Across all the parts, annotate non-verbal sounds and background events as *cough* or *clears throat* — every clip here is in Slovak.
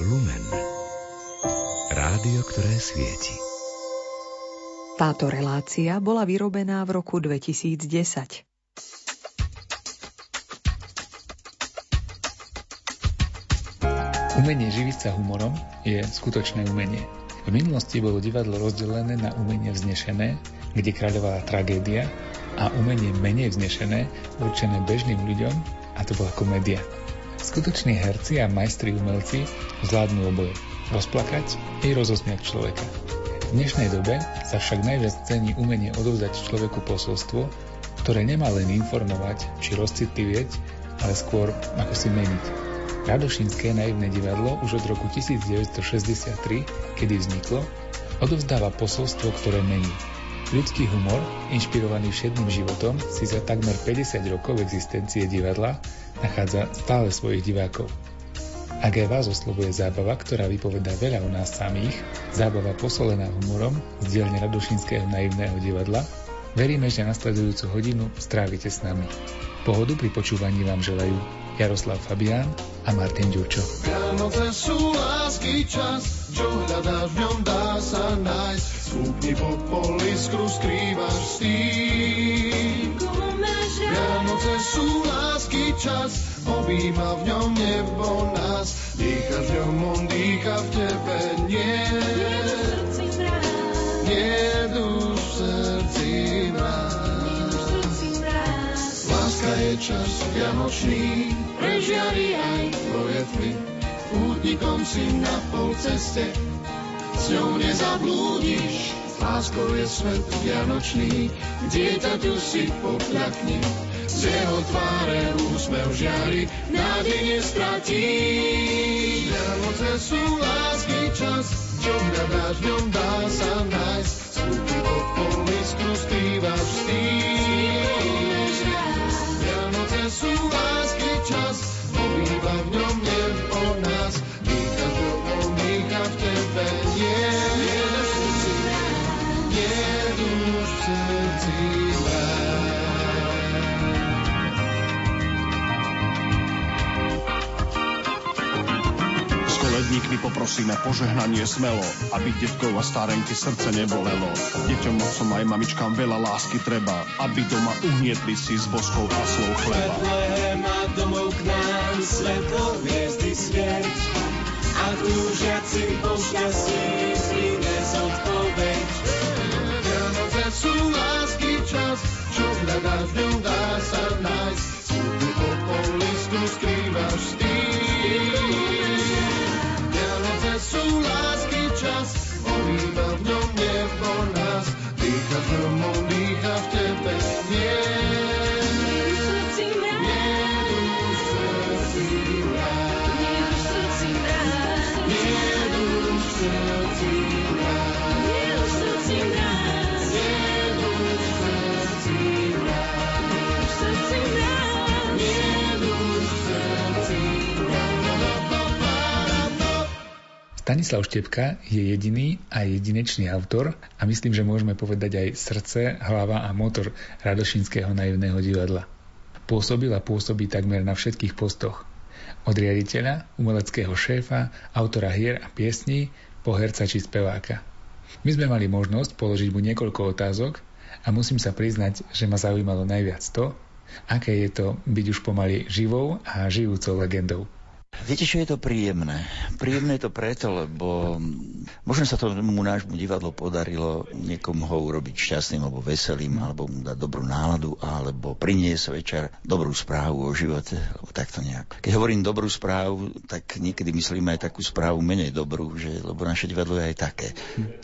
Lumen. Rádio, ktoré svieti. Táto relácia bola vyrobená v roku 2010. Umenie živiť sa humorom je skutočné umenie. V minulosti bolo divadlo rozdelené na umenie vznešené, kde kráľovala tragédia, a umenie menej vznešené, určené bežným ľuďom, a to bola komédia. Skutoční herci a majstri umelci zvládnu oboje. Rozplakať i rozosmiať človeka. V dnešnej dobe sa však najviac cení umenie odovzdať človeku posolstvo, ktoré nemá len informovať či rozcitlivieť, ale skôr ako si meniť. Radošinské naivné divadlo už od roku 1963, kedy vzniklo, odovzdáva posolstvo, ktoré mení. Ľudský humor, inšpirovaný všedným životom, si za takmer 50 rokov existencie divadla nachádza stále svojich divákov. Ak aj vás oslovuje zábava, ktorá vypovedá veľa o nás samých, zábava posolená humorom z dielne Radošinského naivného divadla, veríme, že nasledujúcu hodinu strávite s nami. Pohodu pri počúvaní vám želajú Jaroslav Fabián a Martin Ďurčo. Vianoce sú lásky čas, čo hľadáš v ňom dá sa nájsť. Skúpni pod poliskru skrývaš s tým. Vianoce sú lásky čas, objíma v ňom nebo nás. Dýchaš v ňom, on dýcha v tebe, nie. Nie duš v srdci mráz. Láska je čas vianočný, prežiari aj tvoje tmy. Pútnikom si na pol ceste, s ňou nezablúdiš. Láskou je svet vianočný, dieťaťu si popľakni. Z jeho tváre úsmev žiari, nádej nestratí. Vianoce sú lásky čas, čo hľadáš v ňom dá sa nájsť. Skúpi pod polistru skrývaš s tým. Vianoce sú lásky čas, obýva v ňom nebo S koledníkmi poprosíme požehnanie smelo, aby detkov a starenky srdce nebolelo. Deťom, otcom aj mamičkám veľa lásky treba, aby doma uhnietli si s boskou a slov chleba. Betlehem a domov k nám svetlo hviezdy svieť a túžiaci po šťastí prines odpoveď. Vianoce sú lásky čas, čo v ňom dá sa nájsť. Po polistku skrývaš s sú lásky čas, obýva v ňom nebo nás. Dýcha v ňom, dýcha v tebe. Nie Stanislav Štepka je jediný a jedinečný autor a myslím, že môžeme povedať aj srdce, hlava a motor Radošinského naivného divadla. Pôsobil a pôsobí takmer na všetkých postoch. Od riaditeľa, umeleckého šéfa, autora hier a piesní, po herca či speváka. My sme mali možnosť položiť mu niekoľko otázok a musím sa priznať, že ma zaujímalo najviac to, aké je to byť už pomaly živou a žijúcou legendou. Viete, čo je to príjemné? Príjemné je to preto, lebo možno sa tomu nášmu divadlu podarilo niekomu ho urobiť šťastným alebo veselým, alebo mu dať dobrú náladu, alebo priniesť večer dobrú správu o živote, alebo takto nejak. Keď hovorím dobrú správu, tak niekedy myslíme aj takú správu menej dobrú, že, lebo naše divadlo je aj také.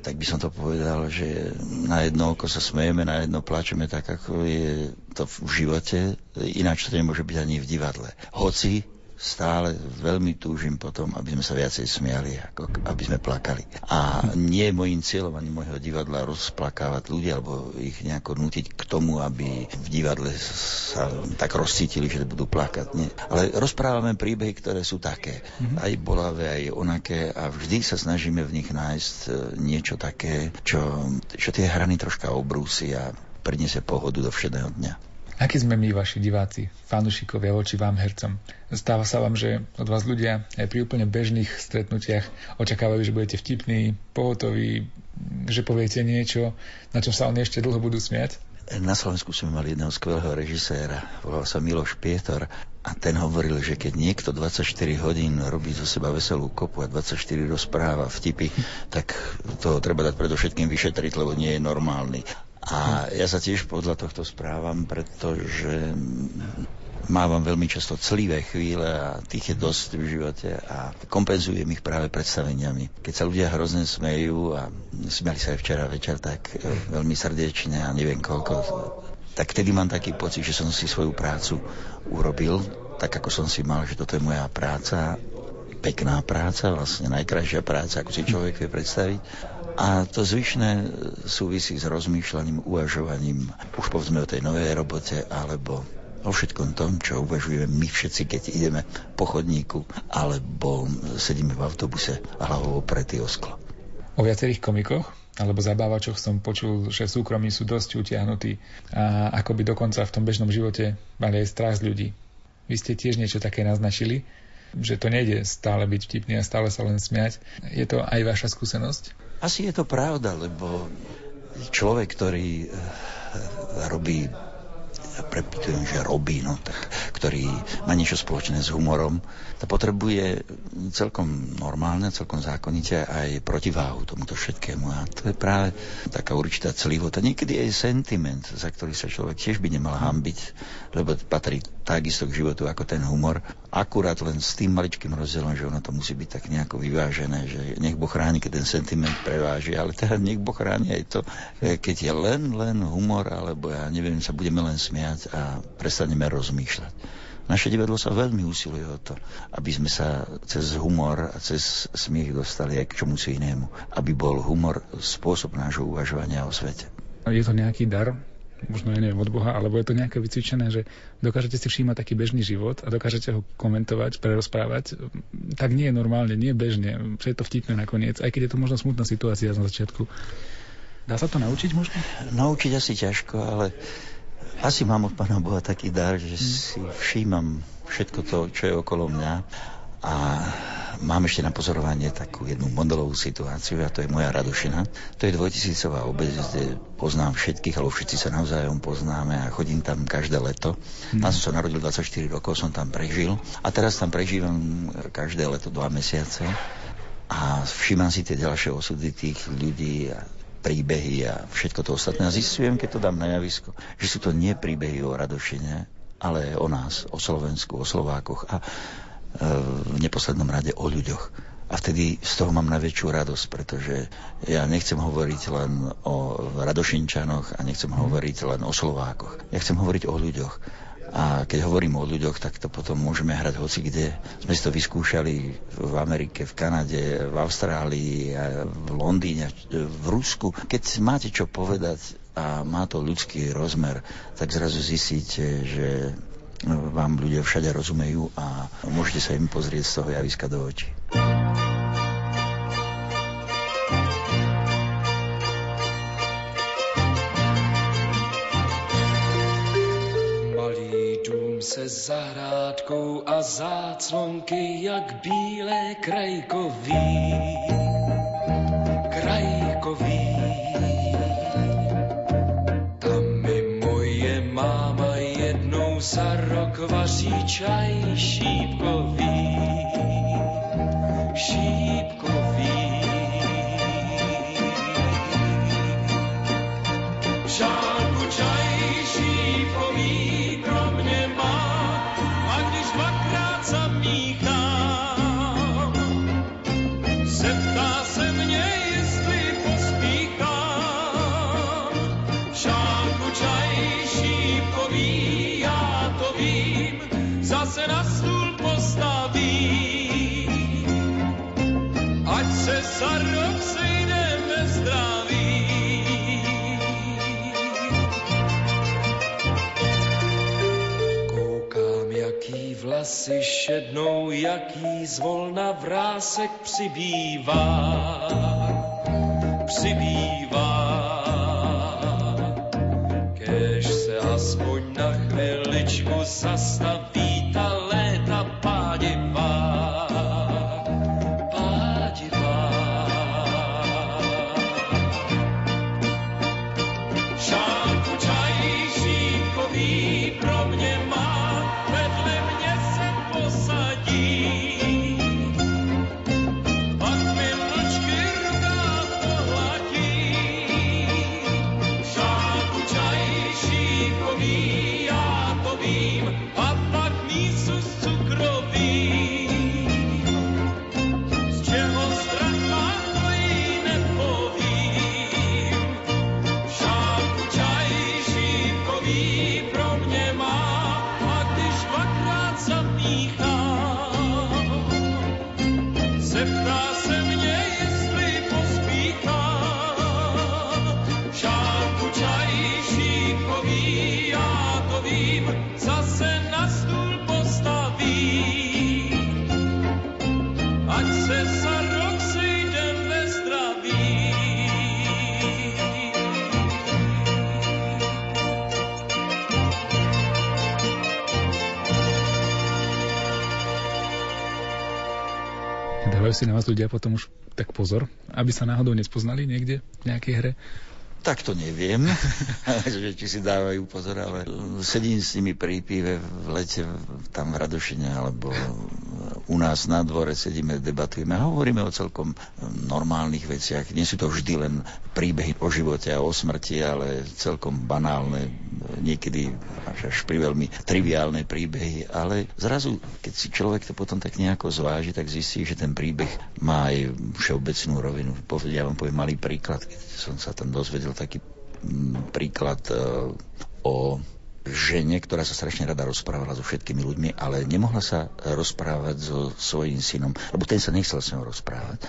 Tak by som to povedal, že na jedno oko sa smejeme, na jedno plačeme tak, ako je to v živote, ináč to nemôže byť ani v divadle. Hoci stále veľmi túžim potom, aby sme sa viacej smiali, ako aby sme plakali. A nie je môjim cieľom ani môjho divadla rozplakávať ľudí, alebo ich nejako nutiť k tomu, aby v divadle sa tak rozcítili, že budú plakať. Nie. Ale rozprávame príbehy, ktoré sú také. Mm-hmm. Aj bolavé, aj onaké a vždy sa snažíme v nich nájsť e, niečo také, čo, čo tie hrany troška obrúsi a priniesie pohodu do všedného dňa. Aký sme my, vaši diváci, fanúšikovia voči vám hercom? Stáva sa vám, že od vás ľudia aj pri úplne bežných stretnutiach očakávajú, že budete vtipní, pohotoví, že poviete niečo, na čo sa oni ešte dlho budú smiať? Na Slovensku sme mali jedného skvelého režiséra, volal sa Miloš Pietor a ten hovoril, že keď niekto 24 hodín robí zo seba veselú kopu a 24 rozpráva vtipy, tak to treba dať predovšetkým vyšetriť, lebo nie je normálny. A ja sa tiež podľa tohto správam, pretože mávam veľmi často clivé chvíle a tých je dosť v živote a kompenzujem ich práve predstaveniami. Keď sa ľudia hrozne smejú a smiali sa aj včera večer tak e, veľmi srdečne a neviem koľko, tak vtedy mám taký pocit, že som si svoju prácu urobil tak, ako som si mal, že toto je moja práca pekná práca, vlastne najkrajšia práca, ako si človek vie predstaviť a to zvyšné súvisí s rozmýšľaním, uvažovaním, už povedzme o tej novej robote, alebo o všetkom tom, čo uvažujeme my všetci, keď ideme po chodníku, alebo sedíme v autobuse hlavou pretý o sklo. O viacerých komikoch alebo zabávačoch som počul, že súkromí sú dosť utiahnutí a ako by dokonca v tom bežnom živote mali aj strach z ľudí. Vy ste tiež niečo také naznačili, že to nejde stále byť vtipný a stále sa len smiať. Je to aj vaša skúsenosť? Asi je to pravda, lebo človek, ktorý eh, robí prepitujem, že robí, no, tak, ktorý má niečo spoločné s humorom, to potrebuje celkom normálne, celkom zákonite aj protiváhu tomuto všetkému. A to je práve taká určitá celivota. Niekedy aj sentiment, za ktorý sa človek tiež by nemal hambiť, lebo patrí takisto k životu ako ten humor. Akurát len s tým maličkým rozdielom, že ono to musí byť tak nejako vyvážené, že nech Boh chráni, keď ten sentiment preváži, ale teda nech Boh chráni aj to, keď je len, len humor, alebo ja neviem, sa budeme len smiať a prestaneme rozmýšľať. Naše divadlo sa veľmi usiluje o to, aby sme sa cez humor a cez smiech dostali aj k čomu si inému. Aby bol humor spôsob nášho uvažovania o svete. Je to nejaký dar, možno ja neviem, od Boha, alebo je to nejaké vycvičené, že dokážete si všímať taký bežný život a dokážete ho komentovať, prerozprávať, tak nie je normálne, nie bežne, že je to vtipné nakoniec, aj keď je to možno smutná situácia na začiatku. Dá sa to naučiť možno? Naučiť asi ťažko, ale asi mám od Pána Boha taký dar, že si všímam všetko to, čo je okolo mňa a mám ešte na pozorovanie takú jednu modelovú situáciu a to je moja Radošina. To je dvojtisícová obec, kde poznám všetkých, alebo všetci sa navzájom poznáme a chodím tam každé leto. Mm. Tam som sa narodil 24 rokov, som tam prežil a teraz tam prežívam každé leto dva mesiace a všímam si tie ďalšie osudy tých ľudí a príbehy a všetko to ostatné. A zistujem, keď to dám na javisko, že sú to nie príbehy o Radošine, ale o nás, o Slovensku, o Slovákoch a v neposlednom rade o ľuďoch. A vtedy z toho mám najväčšiu radosť, pretože ja nechcem hovoriť len o Radošinčanoch a nechcem mhm. hovoriť len o Slovákoch. Ja chcem hovoriť o ľuďoch. A keď hovorím o ľuďoch, tak to potom môžeme hrať hoci kde. Sme si to vyskúšali v Amerike, v Kanade, v Austrálii, v Londýne, v Rusku. Keď máte čo povedať a má to ľudský rozmer, tak zrazu zistíte, že vám ľudia všade rozumejú a môžete sa im pozrieť z toho javiska do očí. Se zahrádkou a záclonky jak bílé krajkový. Krajkový. Vaří čaj šípkový. Vlasy šednou, jaký zvolna vrásek přibývá. Přibývá. Kež se aspoň na chvíli zastaví Dávajú si na vás ľudia potom už tak pozor, aby sa náhodou nespoznali niekde v nejakej hre? Tak to neviem, *laughs* že či si dávajú pozor, ale sedím s nimi pri pive v lete tam v Radošine, alebo u nás na dvore sedíme, debatujeme a hovoríme o celkom normálnych veciach. Nie sú to vždy len príbehy o živote a o smrti, ale celkom banálne, niekedy až, až pri veľmi triviálne príbehy. Ale zrazu, keď si človek to potom tak nejako zváži, tak zistí, že ten príbeh má aj všeobecnú rovinu. Ja vám poviem malý príklad, keď som sa tam dozvedel taký mm, príklad e, o žene, ktorá sa strašne rada rozprávala so všetkými ľuďmi, ale nemohla sa rozprávať so svojím synom, lebo ten sa nechcel s ňou rozprávať.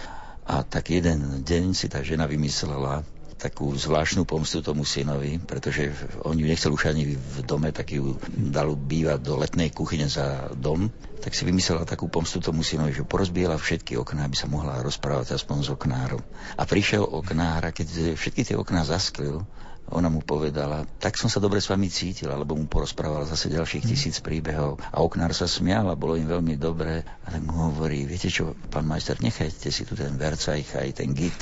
A tak jeden deň si tá žena vymyslela takú zvláštnu pomstu tomu synovi, pretože on ju nechcel už ani v dome, tak ju dal bývať do letnej kuchyne za dom, tak si vymyslela takú pomstu tomu synovi, že porozbíjala všetky okná, aby sa mohla rozprávať aspoň s oknárom. A prišiel oknár a keď všetky tie okná zasklil, ona mu povedala, tak som sa dobre s vami cítila, lebo mu porozprávala zase ďalších tisíc príbehov. A oknár sa smial a bolo im veľmi dobré. A tak mu hovorí, viete čo, pán majster, nechajte si tu ten vercajch aj ten git.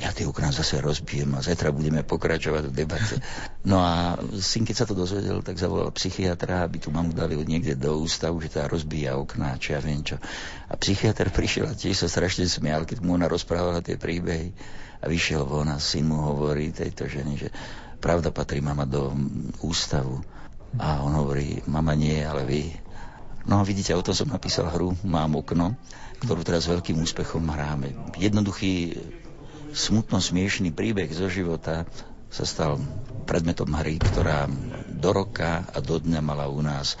Ja tie okná zase rozbijem a zajtra budeme pokračovať v debate. No a syn, keď sa to dozvedel, tak zavolal psychiatra, aby tu mamu dali niekde do ústavu, že tá rozbíja okná, či ja viem čo. A psychiatr *laughs* prišiel a tiež sa strašne smial, keď mu ona rozprávala tie príbehy. A vyšiel von a syn mu hovorí tejto ženy, že pravda patrí mama do ústavu. A on hovorí, mama nie, ale vy. No a vidíte, o tom som napísal hru Mám okno, ktorú teraz veľkým úspechom hráme. Jednoduchý, smutno smiešný príbeh zo života sa stal predmetom hry, ktorá do roka a do dňa mala u nás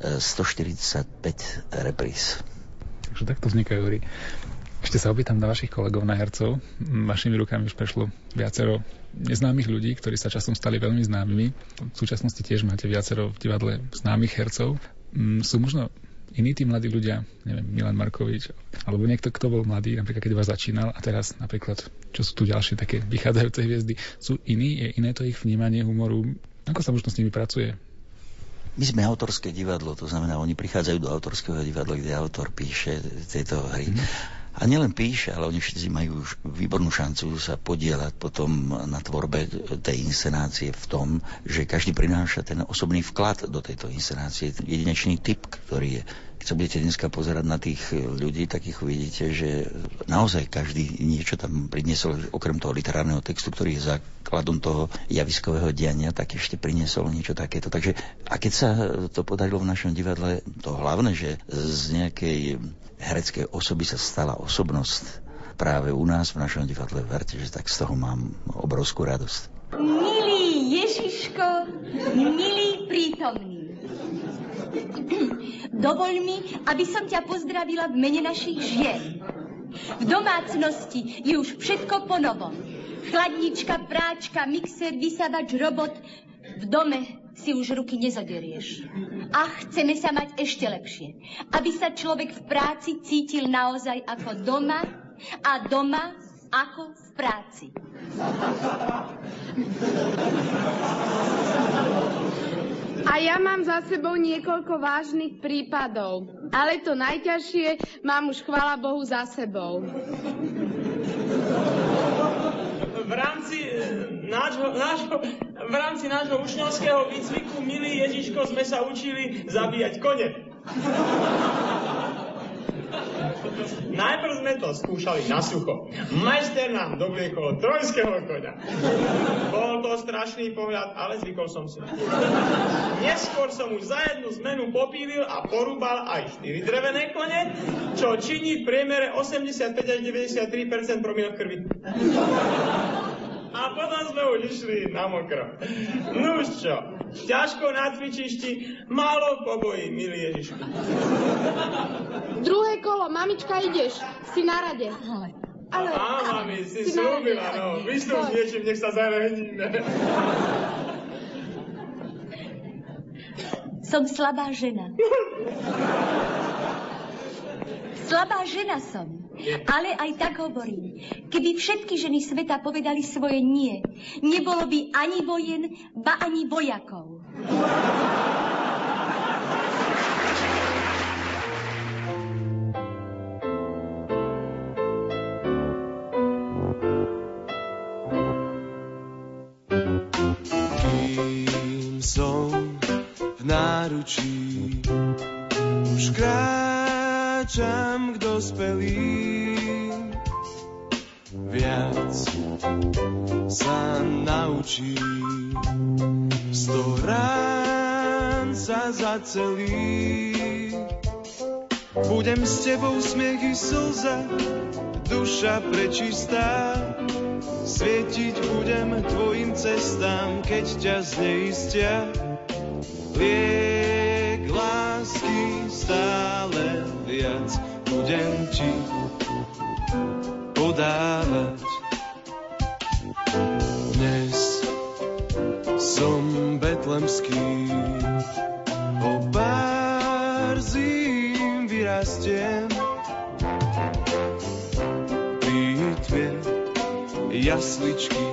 e, 145 repríz. Takže takto vznikajú hry. Ešte sa opýtam na vašich kolegov, na hercov. Vašimi rukami už prešlo viacero neznámych ľudí, ktorí sa časom stali veľmi známymi. V súčasnosti tiež máte viacero v divadle známych hercov. Mm, Sú možno iní tí mladí ľudia, neviem, Milan Markovič, alebo niekto, kto bol mladý, napríklad keď vás začínal a teraz napríklad, čo sú tu ďalšie také vychádzajúce hviezdy, sú iní, je iné to ich vnímanie humoru. Ako sa možno s nimi pracuje? My sme autorské divadlo, to znamená, oni prichádzajú do autorského divadla, kde autor píše tieto hry. Mm. A nielen píše, ale oni všetci majú už výbornú šancu sa podielať potom na tvorbe tej inscenácie v tom, že každý prináša ten osobný vklad do tejto inscenácie, jedinečný typ, ktorý je. Keď sa budete dneska pozerať na tých ľudí, tak ich uvidíte, že naozaj každý niečo tam priniesol, okrem toho literárneho textu, ktorý je základom toho javiskového diania, tak ešte priniesol niečo takéto. Takže a keď sa to podarilo v našom divadle, to hlavné, že z nejakej hereckej osoby sa stala osobnosť práve u nás v našom divadle. Verte, že tak z toho mám obrovskú radosť. Milý Ježiško, milý prítomný. *clears throat* Dovol mi, aby som ťa pozdravila v mene našich žien. V domácnosti je už všetko po novom. Chladnička, práčka, mixer, vysavač, robot. V dome si už ruky nezoderieš. A chceme sa mať ešte lepšie. Aby sa človek v práci cítil naozaj ako doma a doma ako v práci. A ja mám za sebou niekoľko vážnych prípadov, ale to najťažšie mám už chvala Bohu za sebou. V rámci e, nášho, nášho, v rámci nášho učňovského výcviku, milý Ježiško, sme sa učili zabíjať kone. Najprv sme to skúšali na sucho. Majster nám dobliekol trojského koňa. Bol to strašný pohľad, ale zvykol som si. Neskôr som už za jednu zmenu popílil a porúbal aj 4 drevené kone, čo činí v priemere 85 až 93 promil krvi. A potom sme už išli na mokro. No už čo, ťažko na cvičišti, málo pobojí, milý Ježišku. Druhé kolo, mamička, ideš, si na rade. Ale... Ale... Á, mami, si, si slúbila, no, vystup s niečím, nech sa zarehníme. Som slabá žena. *laughs* Slabá žena som. Ale aj tak hovorím. Keby všetky ženy sveta povedali svoje nie, nebolo by ani vojen, ba ani vojakov. Som v náručí už krát kráčam k dospelým. Viac sa naučím, sto rán sa zacelí. Budem s tebou smiech i slza, duša prečistá. Svietiť budem tvojim cestám, keď ťa zneistia. Liek lásky stále viac budem ti podávať. Dnes som betlemský, o pár zím vyrastiem. Pitve jasličky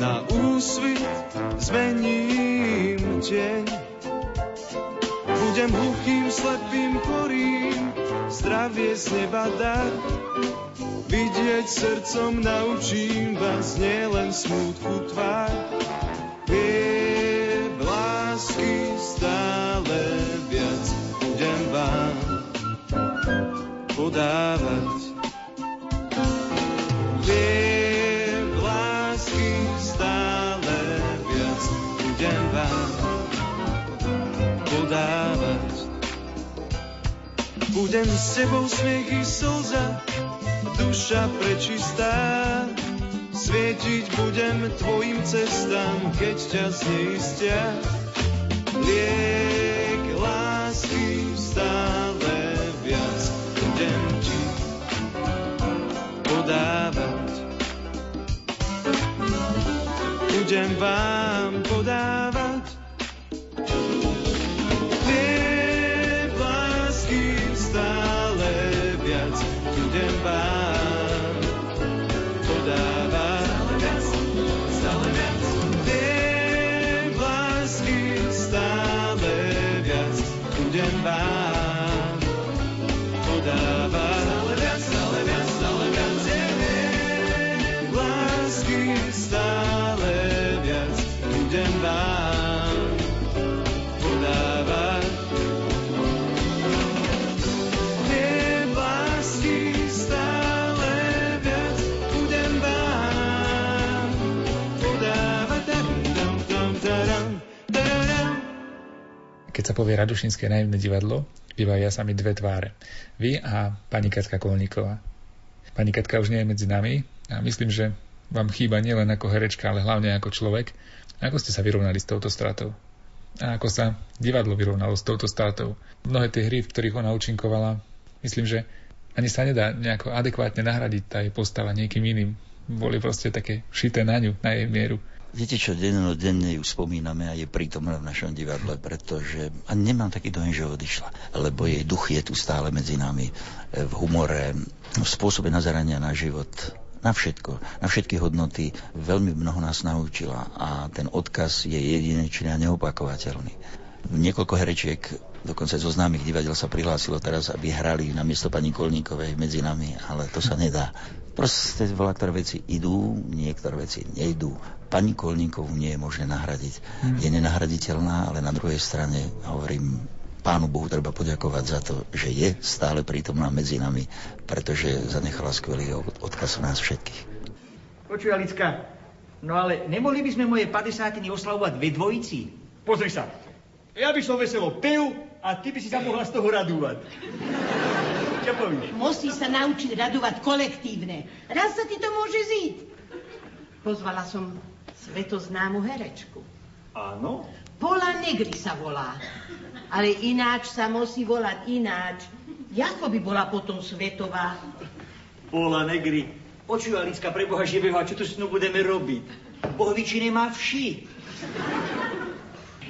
na úsvit zmením tieň. Budem hluchým, slepým, chorým, zdravie z neba dar. Vidieť srdcom naučím vás, nielen smútku tvár. Vie lásky stále viac budem vám podávať. Budem s tebou smiech i slza, duša prečistá. Svietiť budem tvojim cestám, keď ťa zneistia. Liek lásky stále viac budem ti podávať. Budem vám Sa povie Radušinské naivné divadlo, vyvajia sa mi dve tváre. Vy a pani Katka Kolníková. Pani Katka už nie je medzi nami a myslím, že vám chýba nielen ako herečka, ale hlavne ako človek. Ako ste sa vyrovnali s touto stratou? A ako sa divadlo vyrovnalo s touto stratou? Mnohé tie hry, v ktorých ona účinkovala, myslím, že ani sa nedá nejako adekvátne nahradiť tá jej postava niekým iným. Boli proste také šité na ňu, na jej mieru. Viete čo, denne ju spomíname a je prítomná v našom divadle, pretože a nemám taký dojem, že odišla, lebo jej duch je tu stále medzi nami e, v humore, v spôsobe nazerania na život, na všetko, na všetky hodnoty. Veľmi mnoho nás naučila a ten odkaz je jedinečný a neopakovateľný. Niekoľko herečiek, dokonca zo známych divadiel sa prihlásilo teraz, aby hrali na miesto pani Kolníkovej medzi nami, ale to sa nedá. Proste veľa veci idú, niektoré veci nejdú. Pani Kolníkovú nie je možné nahradiť. Hmm. Je nenahraditeľná, ale na druhej strane, hovorím, Pánu Bohu treba poďakovať za to, že je stále prítomná medzi nami, pretože zanechala skvelý odkaz nás všetkých. Počuj, Alicka, no ale nemohli by sme moje 50 oslavovať ve dvojici? Pozri sa, ja by som veselo pil a ty by si sa mohla z toho radovať. Čo povieš? Musí sa naučiť radovať kolektívne. Raz sa ti to môže ziť. Pozvala som svetoznámu herečku. Áno? Pola Negri sa volá. Ale ináč sa musí volať ináč. Jako by bola potom svetová? Pola Negri. Počuj, Alicka, pre Boha živého, a čo tu s ňou budeme robiť? Bohviči nemá vši.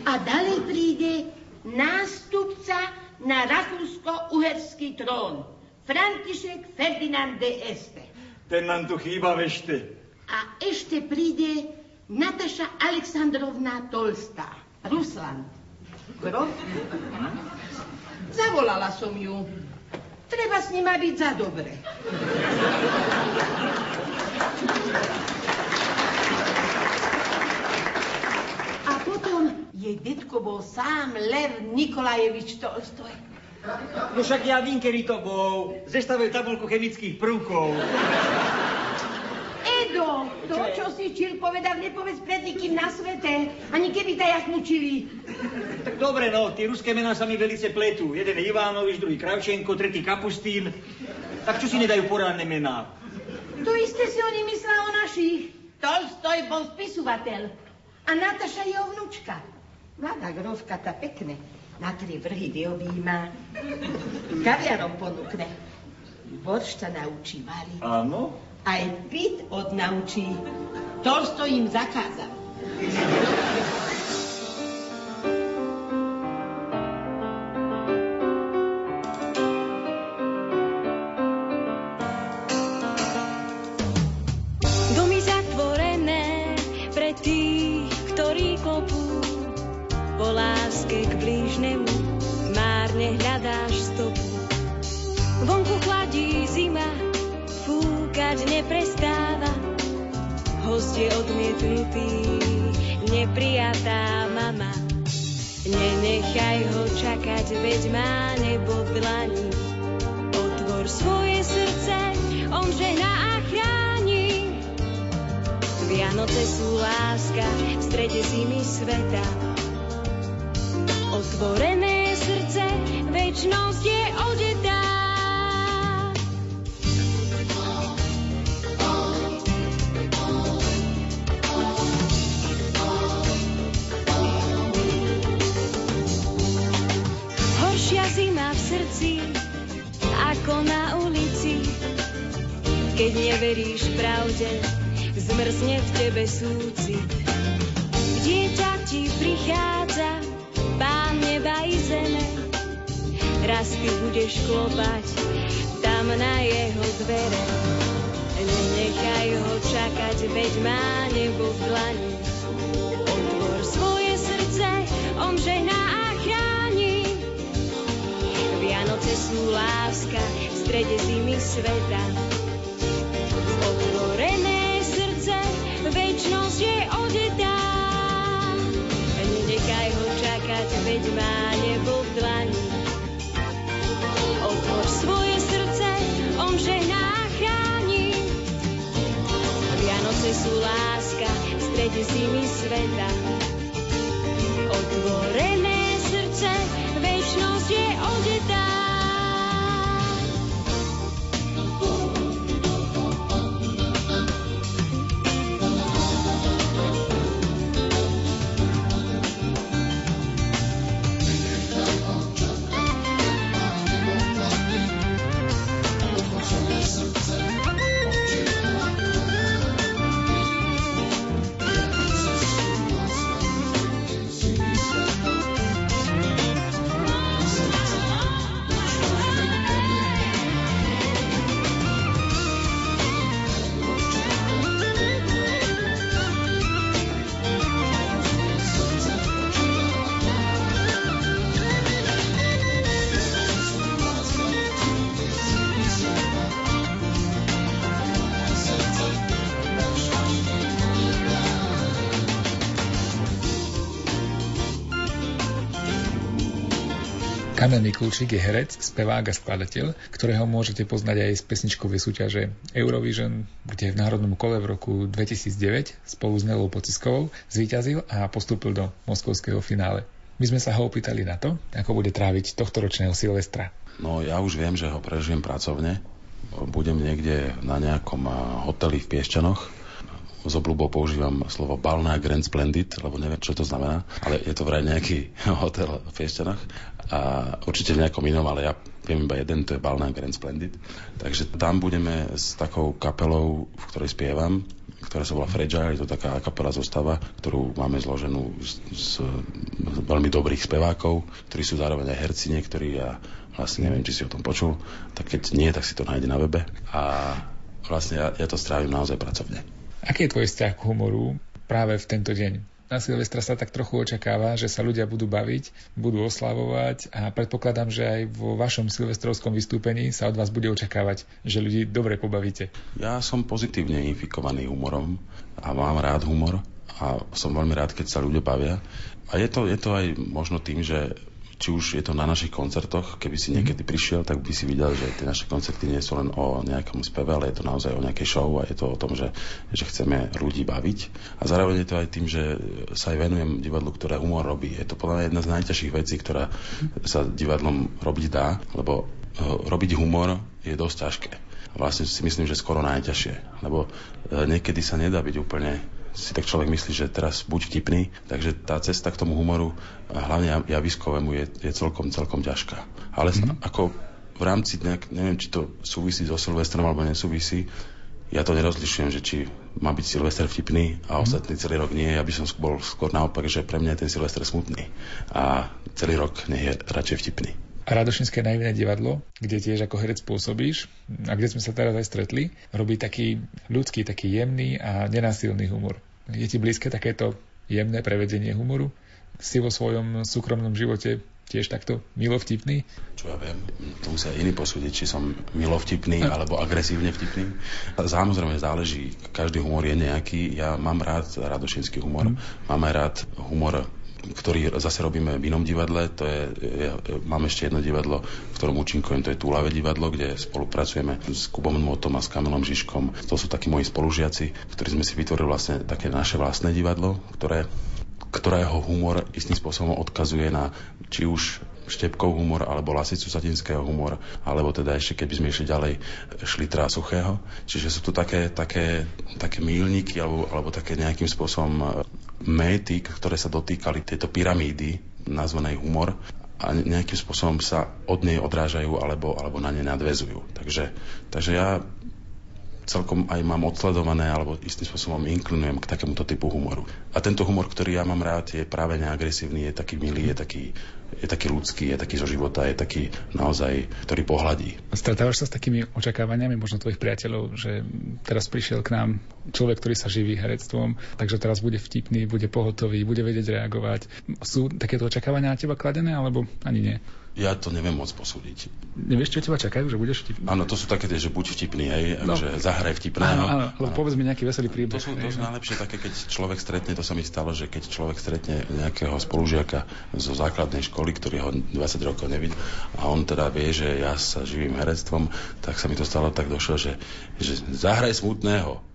A ďalej príde nástupca na rakúsko-uherský trón. František Ferdinand de Este. Ten nám tu chýba vešte. A ešte príde Nataša Aleksandrovna Tolstá. Rusland. Grof? Zavolala som ju. Treba s nima byť za dobre. A potom jej detko bol sám Lev Nikolajevič Tolstoj. No však ja vím, kedy to bol. Zestavuje tabulku chemických prvkov. Edo, to, čo si čil povedal, nepovedz pred nikým na svete. Ani keby ťa jasmučili. Tak dobre, no, tie ruské mená sa mi velice pletú. Jeden je Ivánovič, druhý Kravčenko, tretí Kapustín. Tak čo si nedajú poránne mená? To isté si oni myslel o našich. Tolstoj bol spisovateľ. A Nataša jeho vnúčka. Mladá grovka tá pekne. Na tri vrhy vyobíma. Kaviarom ponúkne. Boršta naučí variť. Áno? aj byt odnaučí. Tolstoj im zakázal. Chladí zima, fúkať neprestáva. Host je odmietnutý, neprijatá mama. Nenechaj ho čakať, veď má nebo v dlani. Otvor svoje srdce, on žehná a chráni. Vianoce sú láska v strede zimy sveta. Otvorené srdce, väčnosť je Keď neveríš pravde, zmrzne v tebe súci. Dieťa ti prichádza, pán neba i zeme. Raz ty budeš klopať tam na jeho dvere. Nenechaj ho čakať, veď má nebo v dlani. Otvor svoje srdce, on žehná Vianoce sú láska v strede zimy sveta. Srdce, on žehná chráni. Vianoce sú láska v strede zimy sveta. Otvorené Damian Mikulčík je herec, spevák a skladateľ, ktorého môžete poznať aj z pesničkovej súťaže Eurovision, kde v národnom kole v roku 2009 spolu s Nelou Pociskovou zvíťazil a postúpil do moskovského finále. My sme sa ho opýtali na to, ako bude tráviť tohto ročného Silvestra. No ja už viem, že ho prežijem pracovne. Budem niekde na nejakom hoteli v Piešťanoch, s obľubou používam slovo Balná Grand Splendid, lebo neviem, čo to znamená, ale je to vraj nejaký *laughs* hotel v Piešťanoch a určite v nejakom inom, ale ja viem iba jeden, to je Balná Grand Splendid. Takže tam budeme s takou kapelou, v ktorej spievam, ktorá sa volá Fragile, je to taká kapela zostava, ktorú máme zloženú z, z, z veľmi dobrých spevákov, ktorí sú zároveň aj herci niektorí a vlastne neviem, či si o tom počul, tak keď nie, tak si to nájde na webe a vlastne ja, ja to strávim naozaj pracovne. Aký je tvoj vzťah k humoru práve v tento deň? Na Silvestra sa tak trochu očakáva, že sa ľudia budú baviť, budú oslavovať a predpokladám, že aj vo vašom silvestrovskom vystúpení sa od vás bude očakávať, že ľudí dobre pobavíte. Ja som pozitívne infikovaný humorom a mám rád humor a som veľmi rád, keď sa ľudia bavia. A je to, je to aj možno tým, že či už je to na našich koncertoch, keby si niekedy prišiel, tak by si videl, že tie naše koncerty nie sú len o nejakom speve, ale je to naozaj o nejakej show a je to o tom, že, že chceme ľudí baviť. A zároveň je to aj tým, že sa aj venujem divadlu, ktoré humor robí. Je to podľa mňa jedna z najťažších vecí, ktorá sa divadlom robiť dá, lebo eh, robiť humor je dosť ťažké. A vlastne si myslím, že skoro najťažšie, lebo eh, niekedy sa nedá byť úplne si tak človek myslí, že teraz buď vtipný, takže tá cesta k tomu humoru, hlavne javiskovému, je, je celkom, celkom ťažká. Ale mm-hmm. ako v rámci nejak, neviem, či to súvisí so Silvestrom alebo nesúvisí, ja to nerozlišujem, že či má byť Silvester vtipný a mhm. ostatný celý rok nie. Ja by som bol skôr naopak, že pre mňa je ten Silvester smutný a celý rok nie je radšej vtipný. Radošinské naivné divadlo, kde tiež ako herec pôsobíš a kde sme sa teraz aj stretli, robí taký ľudský, taký jemný a nenásilný humor. Je ti blízke takéto jemné prevedenie humoru? Si vo svojom súkromnom živote tiež takto milovtipný? Čo ja viem, to musia iní posúdiť, či som milovtipný alebo agresívne vtipný. Samozrejme záleží, každý humor je nejaký. Ja mám rád radošinský humor, mm. mám aj rád humor ktorý zase robíme v inom divadle. To je, ja, mám ešte jedno divadlo, v ktorom účinkujem, to je Túlave divadlo, kde spolupracujeme s Kubom Motom a s Kamilom Žižkom. To sú takí moji spolužiaci, ktorí sme si vytvorili vlastne také naše vlastné divadlo, ktoré ktorého humor istým spôsobom odkazuje na či už štepkov humor alebo lasicu satinského humor, alebo teda ešte keby sme išli ďalej šlitra suchého. Čiže sú tu také, také, také mílniky alebo, alebo také nejakým spôsobom méty, ktoré sa dotýkali tejto pyramídy nazvanej humor a nejakým spôsobom sa od nej odrážajú alebo, alebo na ne nadvezujú. Takže, takže ja celkom aj mám odsledované alebo istým spôsobom inklinujem k takémuto typu humoru. A tento humor, ktorý ja mám rád, je práve neagresívny, je taký milý, je taký, je taký ľudský, je taký zo života, je taký naozaj, ktorý pohľadí. Stretávaš sa s takými očakávaniami možno tvojich priateľov, že teraz prišiel k nám človek, ktorý sa živí herectvom, takže teraz bude vtipný, bude pohotový, bude vedieť reagovať. Sú takéto očakávania na teba kladené, alebo ani nie? Ja to neviem moc posúdiť. Nevieš, čo teba čakajú, že budeš vtipný? Áno, to sú také tie, že buď vtipný, hej, no. že zahraj vtipného. Áno, áno, áno. povedz mi nejaký veselý príbeh. To sú, to sú najlepšie také, keď človek stretne, to sa mi stalo, že keď človek stretne nejakého spolužiaka zo základnej školy, ktorý ho 20 rokov nevidí a on teda vie, že ja sa živím herectvom, tak sa mi to stalo tak došlo, že, že zahraj smutného.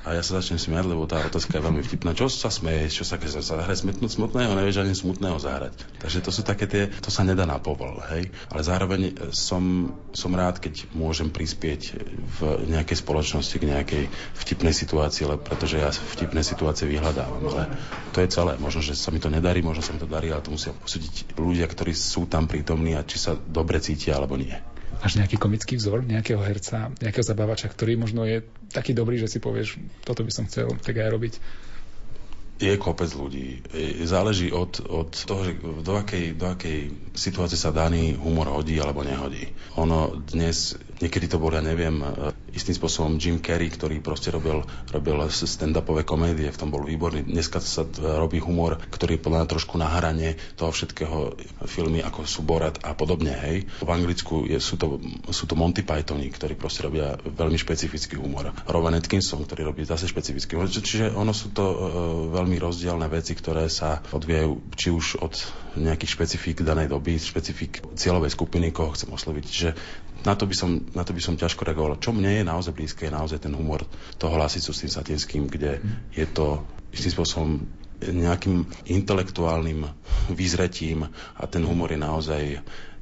A ja sa začnem smiať, lebo tá otázka je veľmi vtipná. Čo sa smeješ? Čo sa keď sa zahrať smutného? Nevieš ani smutného zahrať. Takže to sú také tie, to sa nedá na povol, hej. Ale zároveň e, som, som rád, keď môžem prispieť v nejakej spoločnosti k nejakej vtipnej situácii, lebo pretože ja vtipné situácie vyhľadávam. Ale to je celé. Možno, že sa mi to nedarí, možno sa mi to darí, ale to musia posúdiť ľudia, ktorí sú tam prítomní a či sa dobre cítia alebo nie. Máš nejaký komický vzor, nejakého herca, nejakého zabávača, ktorý možno je taký dobrý, že si povieš, toto by som chcel tak aj robiť? Je kopec ľudí. Záleží od, od toho, že do akej, do akej situácie sa daný humor hodí alebo nehodí. Ono dnes Niekedy to bol, ja neviem, e, istým spôsobom Jim Carrey, ktorý proste robil, robil stand-upové komédie, v tom bol výborný. Dneska sa robí humor, ktorý je podľa mňa trošku na hrane toho všetkého filmy, ako sú Borat a podobne, hej. V Anglicku je, sú, to, sú to Monty Pythoni, ktorí proste robia veľmi špecifický humor. Rowan Atkinson, ktorý robí zase špecifický humor. Čiže ono sú to uh, veľmi rozdielne veci, ktoré sa odvíjajú či už od nejakých špecifík danej doby, špecifík cieľovej skupiny, koho chcem osloviť. Čiže na to, by som, na to by som ťažko reagoval. Čo mne je naozaj blízke, je naozaj ten humor toho hlasicu s tým satinským, kde je to istým spôsobom nejakým intelektuálnym vyzretím a ten humor je naozaj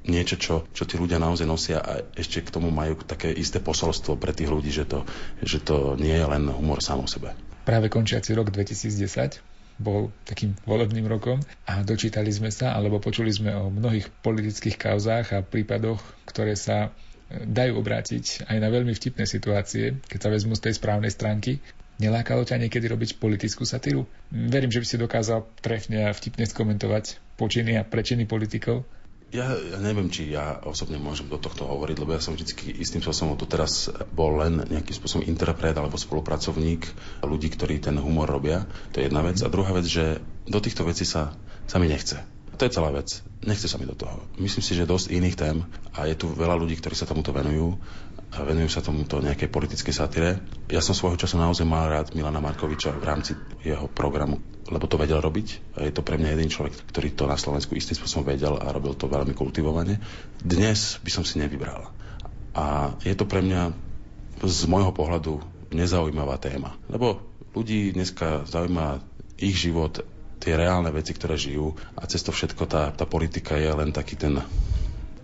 niečo, čo, čo tí ľudia naozaj nosia a ešte k tomu majú také isté posolstvo pre tých ľudí, že to, že to nie je len humor sám o sebe. Práve končiaci rok 2010 bol takým volebným rokom a dočítali sme sa alebo počuli sme o mnohých politických kauzách a prípadoch, ktoré sa dajú obrátiť aj na veľmi vtipné situácie, keď sa vezmú z tej správnej stránky. Nelákalo ťa niekedy robiť politickú satíru? Verím, že by si dokázal trefne a vtipne skomentovať počiny a prečiny politikov. Ja, ja neviem, či ja osobne môžem do tohto hovoriť, lebo ja som vždy istým spôsobom tu teraz bol len nejakým spôsobom interpret alebo spolupracovník ľudí, ktorí ten humor robia. To je jedna vec. A druhá vec, že do týchto vecí sa, sa mi nechce. To je celá vec. Nechce sa mi do toho. Myslím si, že dosť iných tém a je tu veľa ľudí, ktorí sa tomuto venujú a venujú sa tomuto nejakej politickej satire. Ja som svojho času naozaj mal rád Milana Markoviča v rámci jeho programu, lebo to vedel robiť. Je to pre mňa jeden človek, ktorý to na Slovensku istým spôsobom vedel a robil to veľmi kultivovane. Dnes by som si nevybral. A je to pre mňa z môjho pohľadu nezaujímavá téma. Lebo ľudí dneska zaujíma ich život, tie reálne veci, ktoré žijú. A cez to všetko tá, tá politika je len taký ten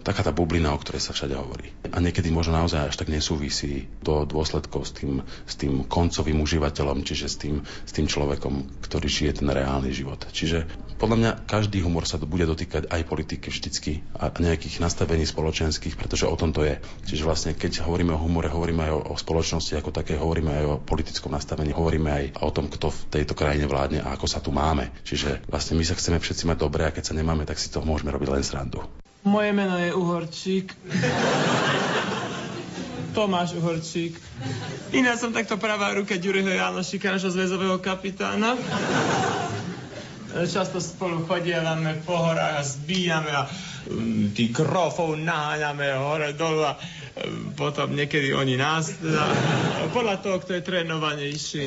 taká tá bublina, o ktorej sa všade hovorí. A niekedy možno naozaj až tak nesúvisí do dôsledkov s tým, s tým koncovým užívateľom, čiže s tým, s tým človekom, ktorý žije ten reálny život. Čiže podľa mňa každý humor sa bude dotýkať aj politiky vždycky a nejakých nastavení spoločenských, pretože o tom to je. Čiže vlastne keď hovoríme o humore, hovoríme aj o, o spoločnosti ako také, hovoríme aj o politickom nastavení, hovoríme aj o tom, kto v tejto krajine vládne a ako sa tu máme. Čiže vlastne my sa chceme všetci mať dobre a keď sa nemáme, tak si to môžeme robiť len srandu. Moje meno je Uhorčík. Tomáš Uhorčík. Iná som takto pravá ruka Ďuriho Janošika, našho zväzového kapitána. Často spolu chodievame po horách a zbíjame a um, tých krofov naháňame hore dolu a um, potom niekedy oni nás. Teda, podľa toho, kto je trénovanejší.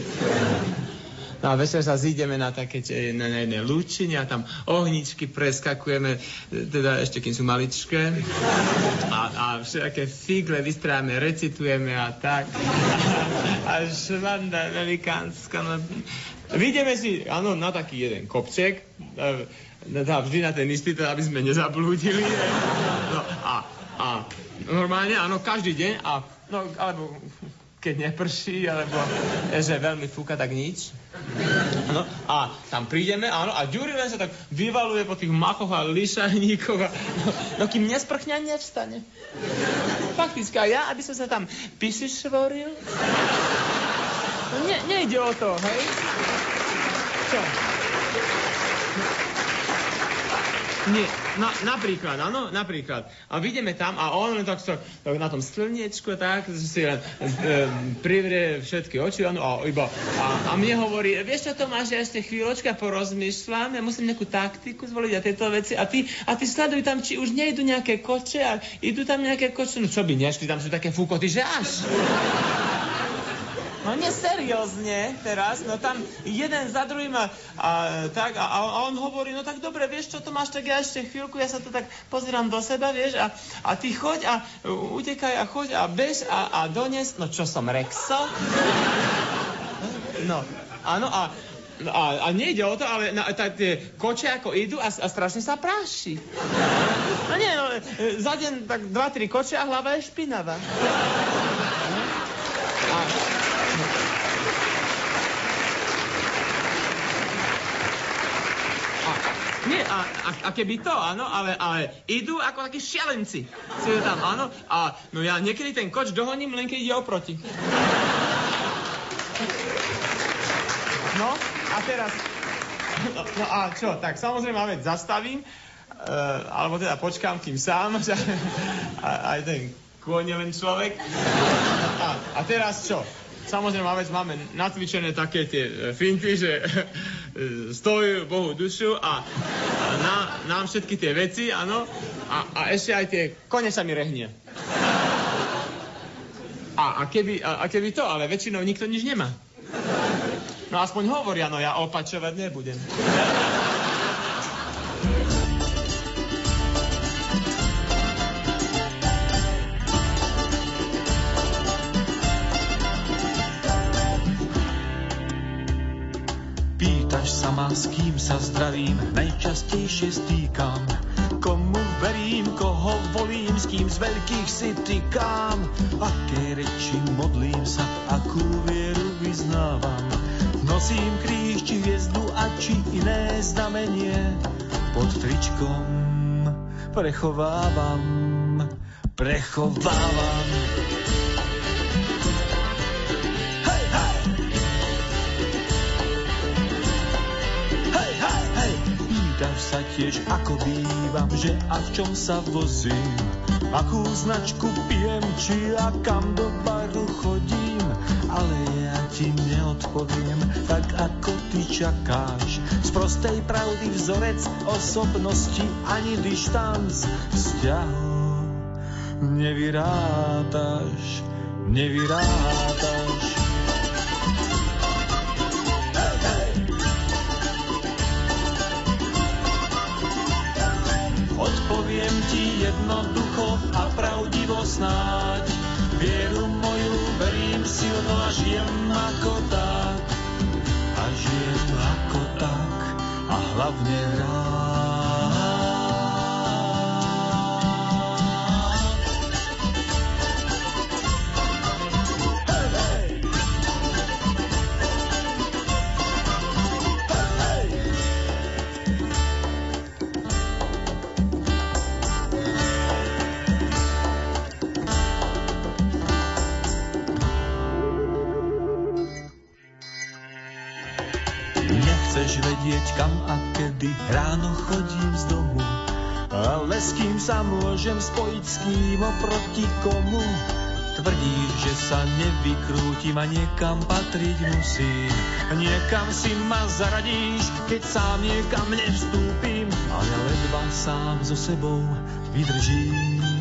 No a večer sa zídeme na také na, na jednej lúčine a tam ohničky preskakujeme, teda ešte kým sú maličké. A, a všetké figle vystrávame, recitujeme a tak. A, a švanda velikánska. No. Vidíme si, áno, na taký jeden kopček, teda vždy na ten istý, teda aby sme nezablúdili. No, a, a normálne, áno, každý deň a No, alebo keď neprší, alebo že veľmi fúka, tak nič. No, a tam prídeme, áno, a Ďuri len sa tak vyvaluje po tých machoch a lišajníkoch a, no, no kým nesprchne, nevstane. Fakticky, a ja, aby som sa tam pisi švoril, no ne, nejde o to, hej? Čo? Nie, na, napríklad, áno, napríklad. A vidíme tam a on len tak, tak, na tom slniečku, tak, si len e, privrie všetky oči, áno, a iba, a, a mne hovorí, vieš čo Tomáš, ja ešte chvíľočka porozmýšľam, ja musím nejakú taktiku zvoliť a tieto veci, a ty, a ty sleduj tam, či už nejdu nejaké koče, a idú tam nejaké koče, no čo by nešli, tam sú také fúkoty, že až. No neseriózne teraz, no tam jeden za druhým a, a tak a, a on hovorí, no tak dobre, vieš čo, to máš tak ja ešte chvíľku, ja sa tu tak pozerám do seba, vieš, a, a ty choď a utekaj a choď a bež a, a dones, no čo som, Rexo? No, áno, a a, a nejde o to, ale na, tá, tie koče ako idú a, a strašne sa práši. No nie, no, za deň tak dva, tri koče a hlava je špinavá. A, Nie, a, a, a keby to, áno, ale, ale idú ako takí šialenci. Si tam, áno, a no ja niekedy ten koč dohoním, len keď ide oproti. No, a teraz, no, no a čo, tak samozrejme, ale zastavím, uh, alebo teda počkám, kým sám, *laughs* a, aj ten kôň len človek. A, a teraz čo? Samozrejme, vec máme natvičené také tie e, finty, že *laughs* stojí Bohu dušu a, a na, nám všetky tie veci, áno, a, a ešte aj tie kone sa mi rehnie. A, a, keby, a, a keby to, ale väčšinou nikto nič nemá. No aspoň hovoria, no ja opačovať nebudem. S kým sa zdravím, najčastejšie stýkam. Komu verím, koho volím, s kým z veľkých si tykám. Aké reči modlím sa, akú vieru vyznávam. Nosím kríž, či hviezdu a či iné znamenie. Pod tričkom prechovávam, prechovávam. Sa tiež, ako bývam, že a v čom sa vozím. Akú značku pijem, či a kam do baru chodím. Ale ja ti neodpoviem, tak ako ty čakáš. Z prostej pravdy vzorec osobnosti ani dištanc vzťahu nevyrátaš, nevyrátaš. Ti jednoducho a pravdivo snáď. Vieru moju verím silno a žijem ako tak. A žijem ako tak a hlavne rád. Sa môžem spojiť, s kým oproti komu. Tvrdíš, že sa nevykrútim a niekam patriť musím. Niekam si ma zaradíš, keď sám niekam nevstúpim A ja ledva sám so sebou vydržím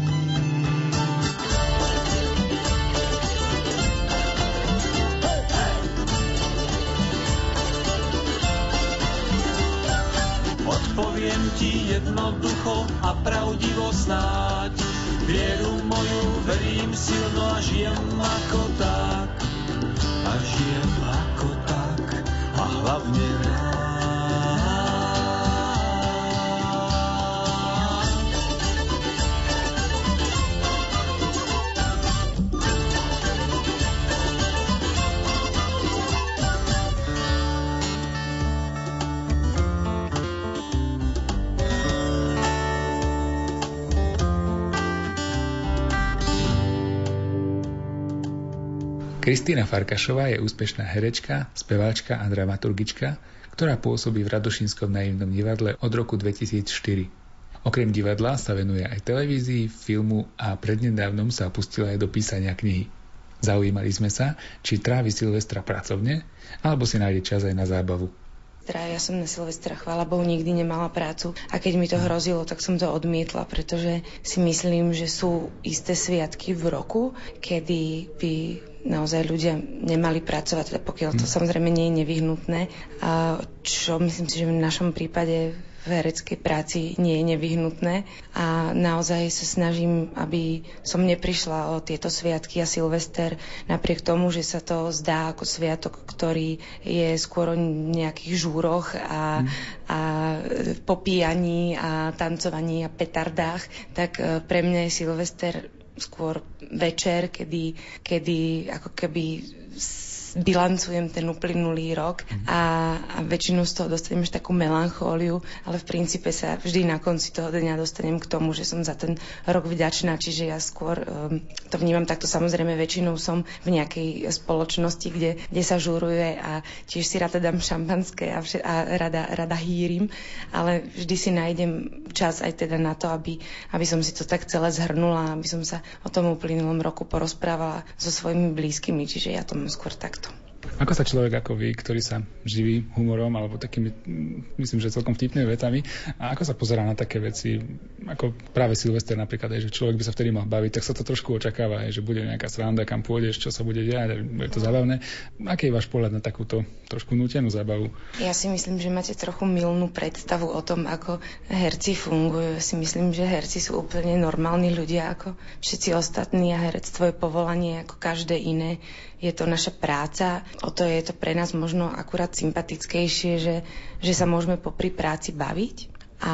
Odpoviem ti jednoducho a pravdivo snáď. Vieru moju verím silno a žijem ako tak. A žijem ako tak a hlavne rád. Kristýna Farkašová je úspešná herečka, speváčka a dramaturgička, ktorá pôsobí v Radošínskom naivnom divadle od roku 2004. Okrem divadla sa venuje aj televízii, filmu a prednedávnom sa pustila aj do písania knihy. Zaujímali sme sa, či trávi Silvestra pracovne, alebo si nájde čas aj na zábavu. Ja som na Silvestra, chvála Bohu, nikdy nemala prácu a keď mi to hrozilo, tak som to odmietla, pretože si myslím, že sú isté sviatky v roku, kedy by naozaj ľudia nemali pracovať, teda pokiaľ to samozrejme nie je nevyhnutné. A čo myslím si, že v našom prípade v hereckej práci nie je nevyhnutné. A naozaj sa snažím, aby som neprišla o tieto sviatky a Silvester napriek tomu, že sa to zdá ako sviatok, ktorý je skôr o nejakých žúroch a, a popíjaní a tancovaní a petardách, tak e, pre mňa je Silvester skôr večer, kedy, kedy ako keby bilancujem ten uplynulý rok a, a väčšinou z toho dostanem až takú melanchóliu, ale v princípe sa vždy na konci toho dňa dostanem k tomu, že som za ten rok vďačná, čiže ja skôr um, to vnímam takto. Samozrejme, väčšinou som v nejakej spoločnosti, kde, kde sa žuruje a tiež si rada dám šampanské a, vše, a rada, rada hýrim, ale vždy si nájdem čas aj teda na to, aby, aby som si to tak celé zhrnula, aby som sa o tom uplynulom roku porozprávala so svojimi blízkymi, čiže ja to mám skôr takto. Ako sa človek ako vy, ktorý sa živí humorom alebo takými, myslím, že celkom vtipnými vetami, a ako sa pozerá na také veci, ako práve Silvester napríklad, aj, že človek by sa vtedy mal baviť, tak sa to trošku očakáva, aj, že bude nejaká sranda, kam pôjdeš, čo sa bude diať, bude to zabavné. Aký je váš pohľad na takúto trošku nutenú zábavu? Ja si myslím, že máte trochu milnú predstavu o tom, ako herci fungujú. Ja si myslím, že herci sú úplne normálni ľudia ako všetci ostatní a herectvo je povolanie ako každé iné je to naša práca, o to je to pre nás možno akurát sympatickejšie, že, že sa môžeme popri práci baviť a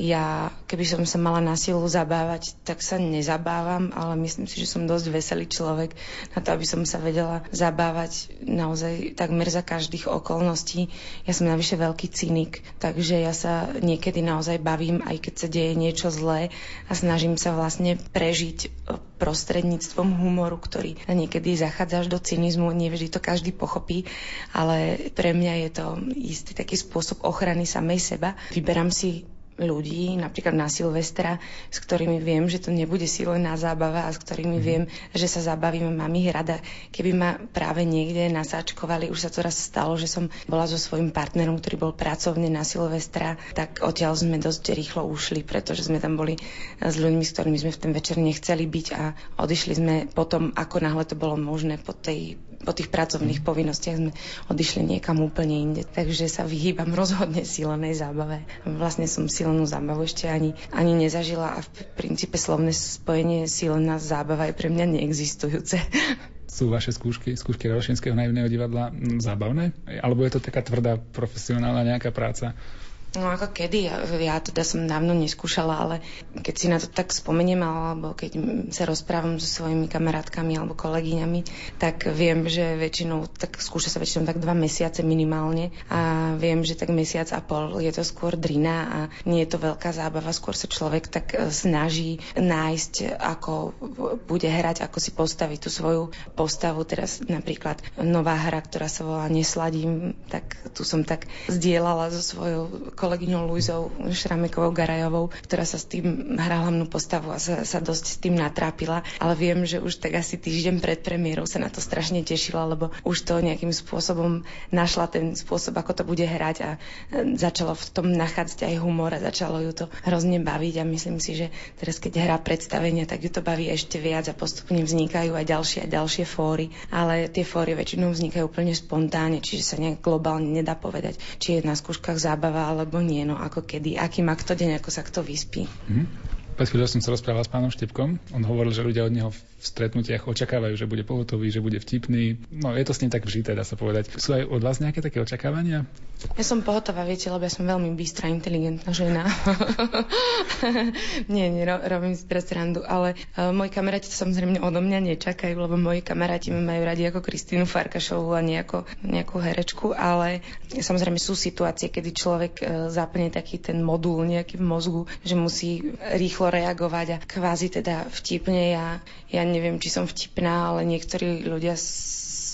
ja, keby som sa mala na silu zabávať, tak sa nezabávam, ale myslím si, že som dosť veselý človek na to, aby som sa vedela zabávať naozaj takmer za každých okolností. Ja som navyše veľký cynik, takže ja sa niekedy naozaj bavím, aj keď sa deje niečo zlé a snažím sa vlastne prežiť prostredníctvom humoru, ktorý niekedy zachádza až do cynizmu, nevždy to každý pochopí, ale pre mňa je to istý taký spôsob ochrany samej seba. Vyberám si ľudí, napríklad na Silvestra, s ktorými viem, že to nebude sílená zábava a s ktorými mm. viem, že sa zabavím, mám ich rada. Keby ma práve niekde nasáčkovali, už sa to raz stalo, že som bola so svojím partnerom, ktorý bol pracovne na Silvestra, tak odtiaľ sme dosť rýchlo ušli, pretože sme tam boli s ľuďmi, s ktorými sme v ten večer nechceli byť a odišli sme potom, ako náhle to bolo možné po tej po tých pracovných povinnostiach sme odišli niekam úplne inde. Takže sa vyhýbam *laughs* rozhodne sílenej zábave. Vlastne som sílenú zábavu ešte ani, ani nezažila a v princípe slovné spojenie sílená zábava je pre mňa neexistujúce. *laughs* Sú vaše skúšky, skúšky Radošinského naivného divadla zábavné? Alebo je to taká tvrdá profesionálna nejaká práca? No ako kedy, ja, teda som dávno neskúšala, ale keď si na to tak spomeniem, alebo keď sa rozprávam so svojimi kamarátkami alebo kolegyňami, tak viem, že väčšinou, tak skúša sa väčšinou tak dva mesiace minimálne. A viem, že tak mesiac a pol je to skôr drina a nie je to veľká zábava, skôr sa človek tak e, snaží nájsť, ako bude hrať, ako si postaviť tú svoju postavu. Teraz napríklad nová hra, ktorá sa volá Nesladím, tak tu som tak zdieľala so svojou kolegyňou Luizou Šramekovou Garajovou, ktorá sa s tým hrala hlavnú postavu a sa, sa dosť s tým natrápila, ale viem, že už tak asi týždeň pred premiérou sa na to strašne tešila, lebo už to nejakým spôsobom našla ten spôsob, ako to bude hrať a e, začalo v tom nachádzať aj humor a začalo ju to hrozne baviť. A myslím si, že teraz keď hrá predstavenie, tak ju to baví ešte viac a postupne vznikajú aj ďalšie a ďalšie fóry, ale tie fóry väčšinou vznikajú úplne spontánne, čiže sa nejak globálne nedá povedať, či je na skúškach zábava ale alebo nie, no ako kedy, aký má kto deň, ako sa kto vyspí. Mm. Pred chvíľou som sa rozprával s pánom Štepkom. On hovoril, že ľudia od neho stretnutiach očakávajú, že bude pohotový, že bude vtipný. No je to s ním tak vžité, dá sa povedať. Sú aj od vás nejaké také očakávania? Ja som pohotová, viete, lebo ja som veľmi bystrá, inteligentná žena. *laughs* nie, nie, ro- robím si teraz randu, ale uh, moji kamaráti to samozrejme odo mňa nečakajú, lebo moji kamaráti ma majú radi ako Kristínu Farkašovú a nejako, nejakú herečku, ale samozrejme sú situácie, kedy človek uh, zapne taký ten modul nejaký v mozgu, že musí rýchlo reagovať a kvázi teda vtipne. Ja, ja neviem, či som vtipná, ale niektorí ľudia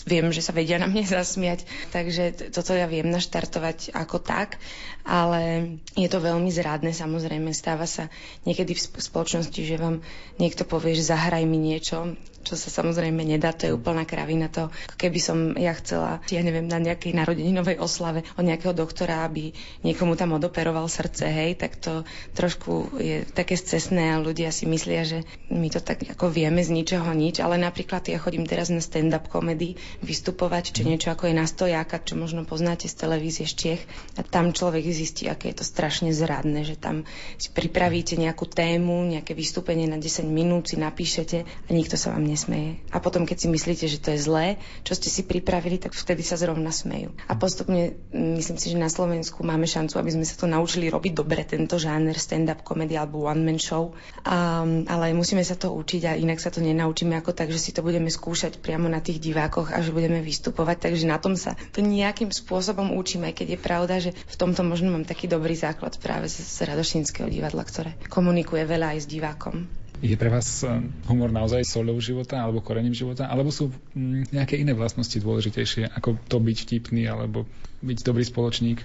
viem, že sa vedia na mne *laughs* zasmiať, takže toto ja viem naštartovať ako tak, ale je to veľmi zrádne samozrejme. Stáva sa niekedy v spoločnosti, že vám niekto povie, že zahraj mi niečo, čo sa samozrejme nedá, to je úplná kravina to. Keby som ja chcela, ja neviem, na nejakej narodeninovej oslave od nejakého doktora, aby niekomu tam odoperoval srdce, hej, tak to trošku je také scesné a ľudia si myslia, že my to tak ako vieme z ničoho nič, ale napríklad ja chodím teraz na stand-up komedy vystupovať, čo niečo ako je na stojáka, čo možno poznáte z televízie z Čiech a tam človek zistí, aké je to strašne zradné, že tam si pripravíte nejakú tému, nejaké vystúpenie na 10 minút, si napíšete a nikto sa vám nesmeje. A potom, keď si myslíte, že to je zlé, čo ste si pripravili, tak vtedy sa zrovna smejú. A postupne myslím si, že na Slovensku máme šancu, aby sme sa to naučili robiť dobre, tento žáner stand-up comedy alebo one-man show. A, ale musíme sa to učiť a inak sa to nenaučíme ako tak, že si to budeme skúšať priamo na tých divákoch a že budeme vystupovať. Takže na tom sa to nejakým spôsobom učíme, aj keď je pravda, že v tomto možno mám taký dobrý základ práve z, z Radošinského divadla, ktoré komunikuje veľa aj s divákom. Je pre vás eh, humor naozaj solou života alebo korením života? Alebo sú mm, nejaké iné vlastnosti dôležitejšie, ako to byť vtipný alebo byť dobrý spoločník?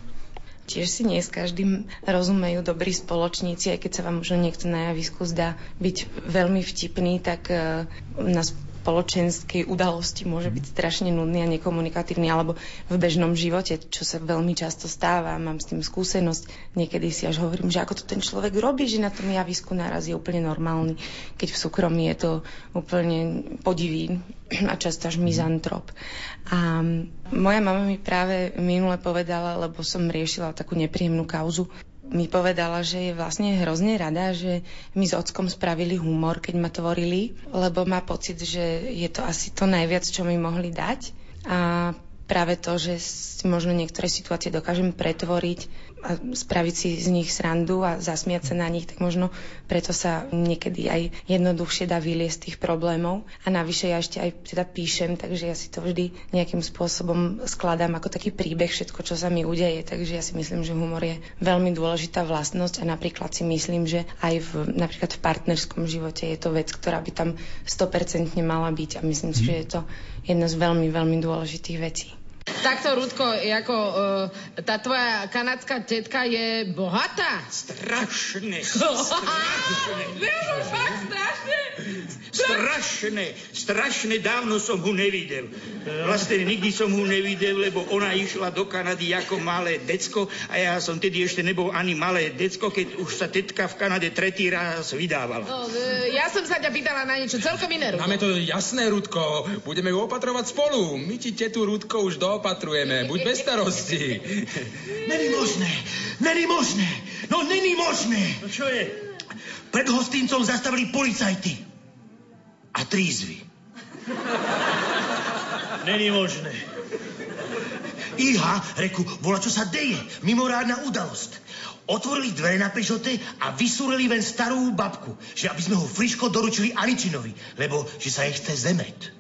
Tiež si nie s každým rozumejú dobrí spoločníci, aj keď sa vám možno niekto na javisku zdá byť veľmi vtipný, tak uh, nás spoločenskej udalosti môže byť strašne nudný a nekomunikatívny, alebo v bežnom živote, čo sa veľmi často stáva. Mám s tým skúsenosť. Niekedy si až hovorím, že ako to ten človek robí, že na tom javisku naraz je úplne normálny, keď v súkromí je to úplne podivín a často až mizantrop. A moja mama mi práve minule povedala, lebo som riešila takú nepríjemnú kauzu, mi povedala, že je vlastne hrozne rada, že my s ockom spravili humor, keď ma tvorili, lebo má pocit, že je to asi to najviac, čo mi mohli dať. A práve to, že možno niektoré situácie dokážem pretvoriť a spraviť si z nich srandu a zasmiať sa na nich, tak možno preto sa niekedy aj jednoduchšie dá vyliesť z tých problémov. A navyše ja ešte aj teda píšem, takže ja si to vždy nejakým spôsobom skladám ako taký príbeh všetko, čo sa mi udeje. Takže ja si myslím, že humor je veľmi dôležitá vlastnosť a napríklad si myslím, že aj v, napríklad v partnerskom živote je to vec, ktorá by tam 100% mala byť a myslím si, že je to jedna z veľmi, veľmi dôležitých vecí. Takto, Rudko, ako uh, tá tvoja kanadská tetka je bohatá? Strašne. *laughs* strašne. fakt strašne? Strašne, strašne dávno som ho nevidel. Vlastne nikdy som ho nevidel, lebo ona išla do Kanady ako malé decko a ja som tedy ešte nebol ani malé decko, keď už sa tetka v Kanade tretí raz vydávala. No, e, ja som sa ťa pýtala na niečo celkom iné, Rudko. Máme to jasné, Rudko. Budeme ju opatrovať spolu. My ti tetu Rudko už doopatrujeme. Buď bez starosti. Není možné, není možné, no není možné. No čo je? Pred hostincom zastavili policajty a trízvy. Není možné. Iha, reku, bola čo sa deje, mimorádna udalosť. Otvorili dvere na Pešote a vysúreli ven starú babku, že aby sme ho friško doručili Aničinovi, lebo že sa ich chce zemet.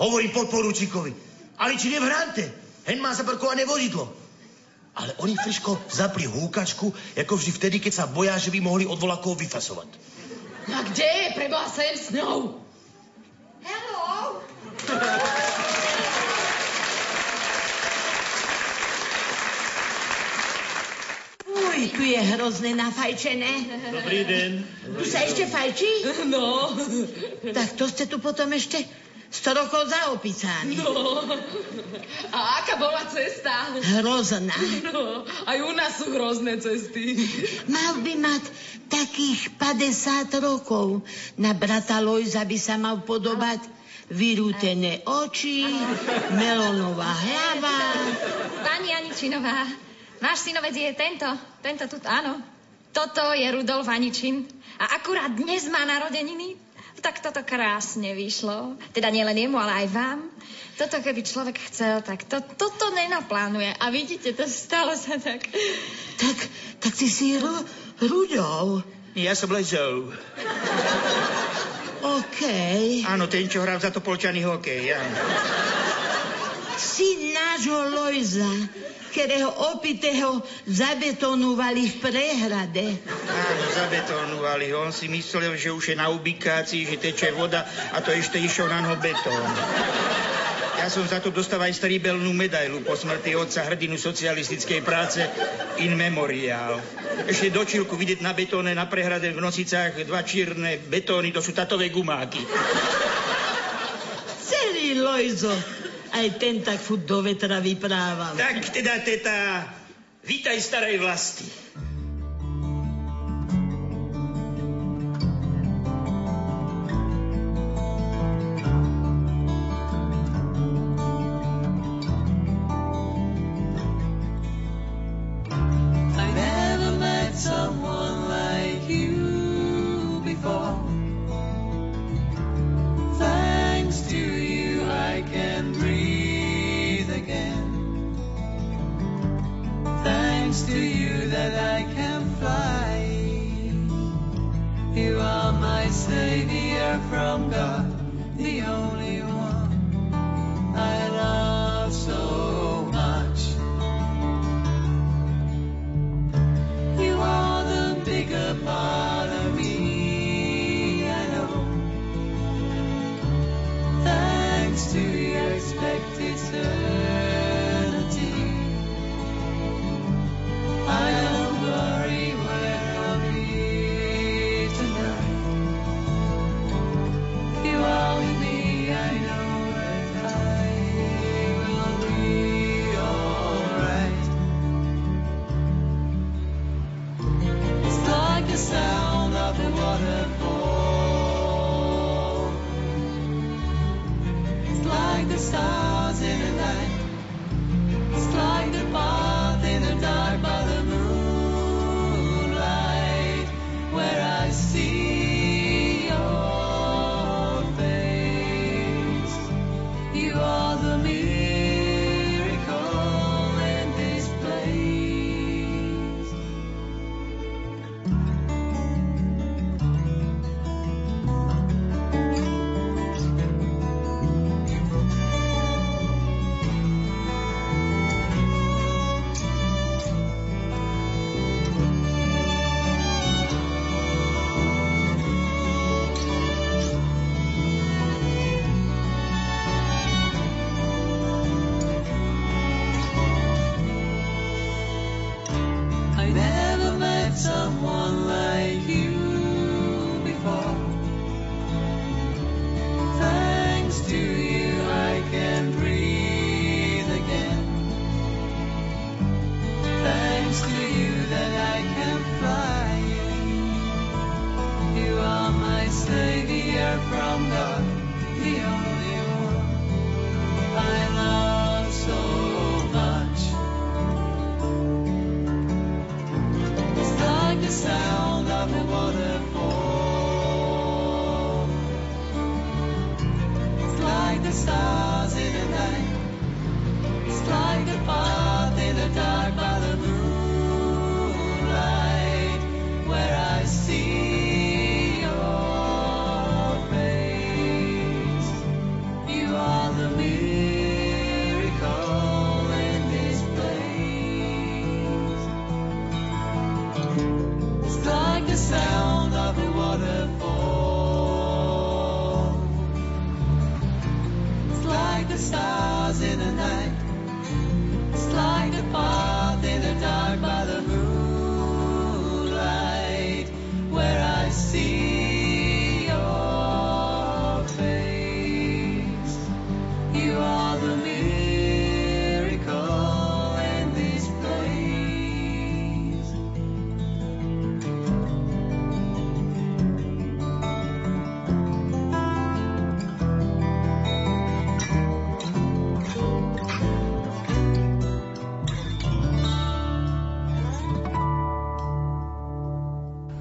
Hovorím podporučíkovi, Aničin je v hrante, hen má zaparkované vozidlo. Ale oni friško zapli húkačku, ako vždy vtedy, keď sa boja, že by mohli od volakov vyfasovať. No a kde je preboha sem s ňou? Hello! Uj, tu je hrozne nafajčené. Dobrý deň. Tu sa ešte fajčí? No. Tak to ste tu potom ešte 100 rokov za opicámi. No. A aká bola cesta? Hrozná. No, aj u nás sú hrozné cesty. Mal by mať takých 50 rokov. Na brata Lojza by sa mal podobať vyrútené oči, melónová hlava. Pani Aničinová, náš synovec je tento, tento tu, áno. Toto je Rudolf Aničin. A akurát dnes má narodeniny. Tak toto krásne vyšlo. Teda nielen jemu, ale aj vám. Toto keby človek chcel, tak to, toto nenaplánuje. A vidíte, to stalo sa tak. Tak, tak ty si Ru- Rudolf. Ja som Lezov. OK. Áno, ten, čo hral za to polčaný hokej, áno. Si nášho Lojza, ktorého opitého zabetonovali v prehrade. Áno, zabetonovali ho. On si myslel, že už je na ubikácii, že teče voda a to ešte išiel na noho betón. Ja som za to dostal aj staribelnú medailu po smrti otca hrdinu socialistickej práce in memorial. Ešte dočilku vidieť na betóne na prehrade v Nosicách dva čírne betóny, to sú tatové gumáky. Celý Lojzo. Aj ten tak furt do vetra vyprával. Tak teda, teta, vítaj starej vlasti.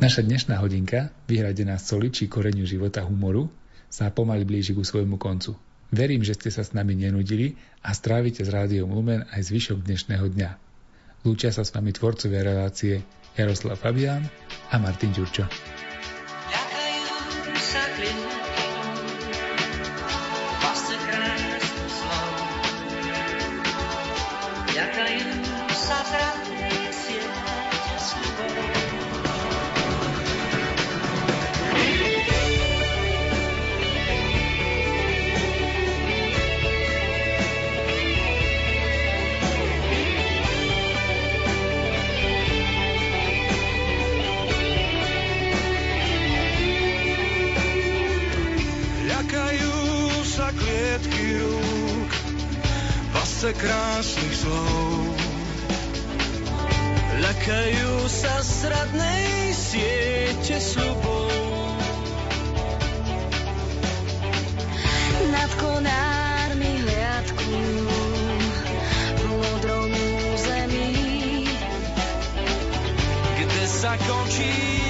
Naša dnešná hodinka, vyhradená soli či koreňu života humoru, sa pomaly blíži ku svojmu koncu. Verím, že ste sa s nami nenudili a strávite s Rádiom Lumen aj zvyšok dnešného dňa. Lúčia sa s vami tvorcovia relácie Jaroslav Fabián a Martin Ďurčo. kopce krásnych slov. Lakajú sa sradnej siete slubov. Nad konármi hliadku v modrom území, kde sa končí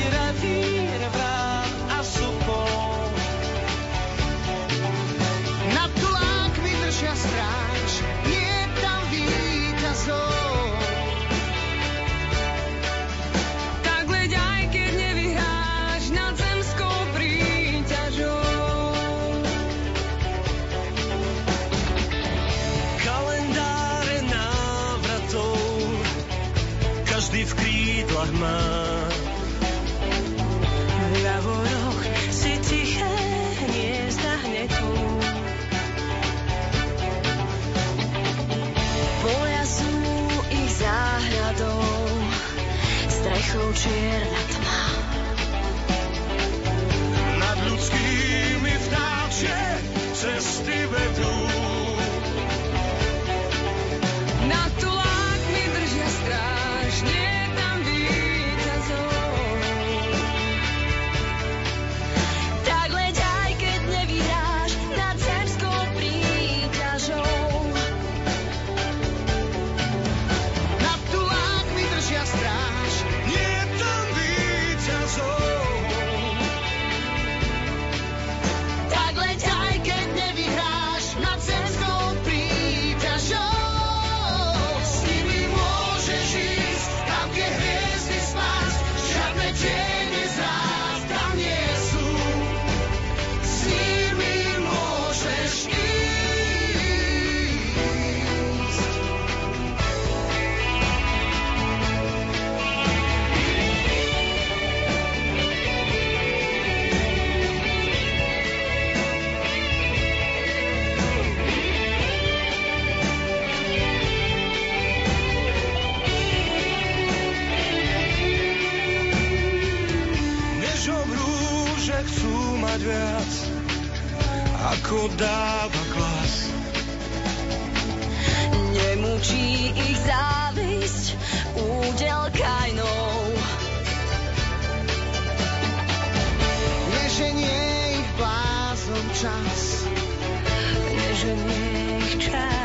Neženie ich